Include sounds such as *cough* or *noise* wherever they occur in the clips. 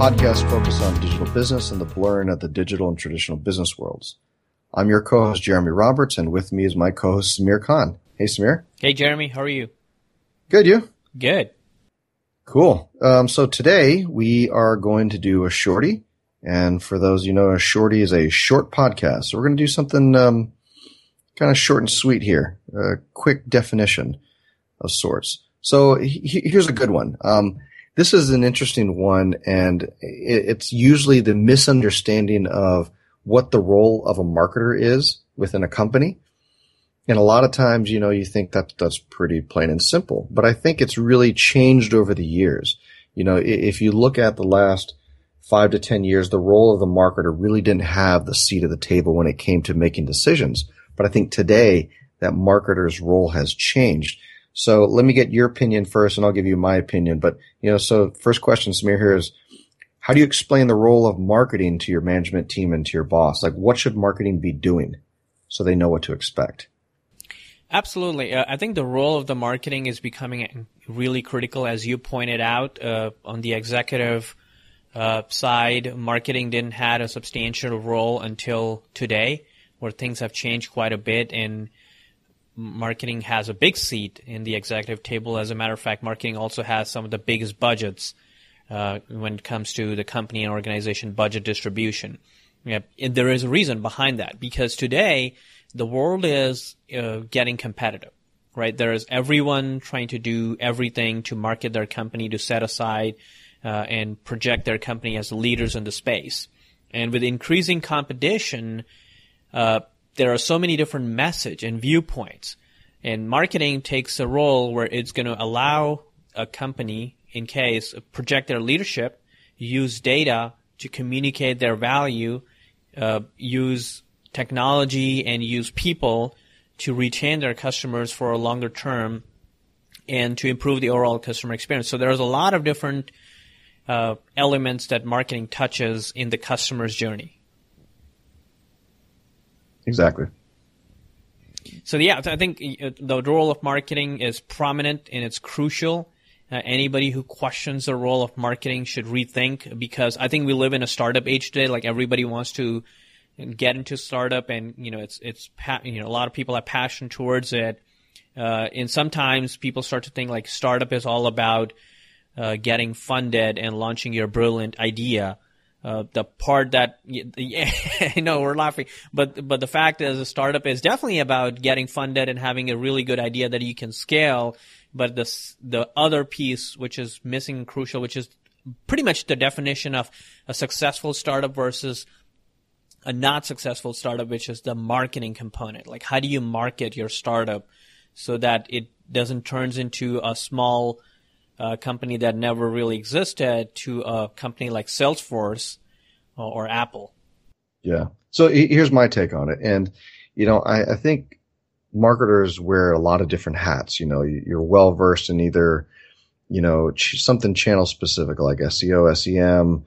podcast focused on digital business and the blurring of the digital and traditional business worlds. I'm your co-host Jeremy Roberts, and with me is my co-host Samir Khan. Hey, Samir. Hey, Jeremy. How are you? Good. You? Good. Cool. Um, so today we are going to do a shorty, and for those you know, a shorty is a short podcast. So we're going to do something um, kind of short and sweet here, a quick definition of sorts. So he- here's a good one. Um, this is an interesting one, and it's usually the misunderstanding of what the role of a marketer is within a company. And a lot of times, you know, you think that that's pretty plain and simple, but I think it's really changed over the years. You know, if you look at the last five to 10 years, the role of the marketer really didn't have the seat of the table when it came to making decisions. But I think today that marketer's role has changed. So let me get your opinion first and I'll give you my opinion. But, you know, so first question, Samir, here is how do you explain the role of marketing to your management team and to your boss? Like what should marketing be doing so they know what to expect? Absolutely. Uh, I think the role of the marketing is becoming really critical, as you pointed out, uh, on the executive uh, side. Marketing didn't have a substantial role until today, where things have changed quite a bit, and marketing has a big seat in the executive table. As a matter of fact, marketing also has some of the biggest budgets uh, when it comes to the company and organization budget distribution. There is a reason behind that because today the world is uh, getting competitive, right? There is everyone trying to do everything to market their company, to set aside uh, and project their company as leaders in the space. And with increasing competition, uh, there are so many different message and viewpoints. And marketing takes a role where it's going to allow a company, in case, project their leadership, use data to communicate their value, uh, use technology and use people to retain their customers for a longer term and to improve the overall customer experience. So there's a lot of different uh, elements that marketing touches in the customer's journey. Exactly. So yeah, I think uh, the role of marketing is prominent and it's crucial. Uh, anybody who questions the role of marketing should rethink because I think we live in a startup age today. Like everybody wants to get into startup and you know it's it's you know a lot of people have passion towards it uh, and sometimes people start to think like startup is all about uh, getting funded and launching your brilliant idea uh, the part that *laughs* yeah, I know we're laughing, but but the fact is, a startup is definitely about getting funded and having a really good idea that you can scale. But the the other piece, which is missing crucial, which is pretty much the definition of a successful startup versus a not successful startup, which is the marketing component. Like, how do you market your startup so that it doesn't turns into a small uh, company that never really existed to a company like Salesforce or, or Apple? Yeah. So here's my take on it. And, you know, I, I think marketers wear a lot of different hats. You know, you're well versed in either, you know, something channel specific like SEO, SEM,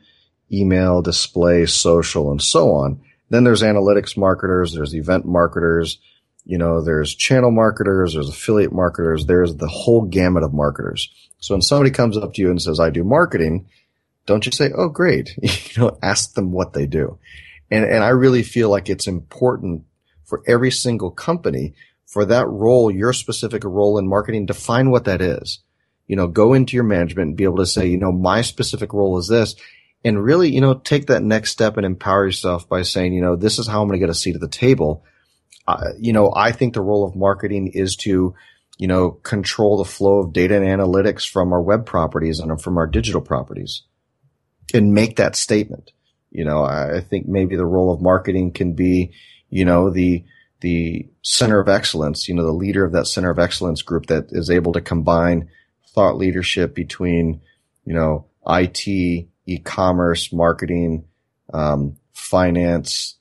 email, display, social, and so on. Then there's analytics marketers, there's event marketers, you know, there's channel marketers, there's affiliate marketers, there's the whole gamut of marketers. So when somebody comes up to you and says, I do marketing, don't you say, Oh, great. *laughs* you know, ask them what they do. And, and I really feel like it's important for every single company for that role, your specific role in marketing, define what that is. You know, go into your management and be able to say, you know, my specific role is this and really, you know, take that next step and empower yourself by saying, you know, this is how I'm going to get a seat at the table. You know, I think the role of marketing is to, you know, control the flow of data and analytics from our web properties and from our digital properties and make that statement. You know, I think maybe the role of marketing can be, you know, the, the center of excellence, you know, the leader of that center of excellence group that is able to combine thought leadership between, you know, IT, e-commerce, marketing, um, finance,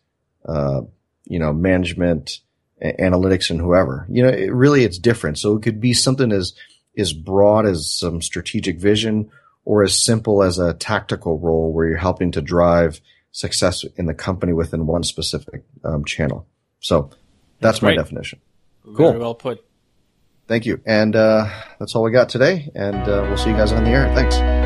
uh, you know, management, a- analytics, and whoever. You know, it, really, it's different. So it could be something as as broad as some strategic vision, or as simple as a tactical role where you're helping to drive success in the company within one specific um, channel. So that's, that's my definition. Cool. Very well put. Thank you. And uh, that's all we got today. And uh, we'll see you guys on the air. Thanks.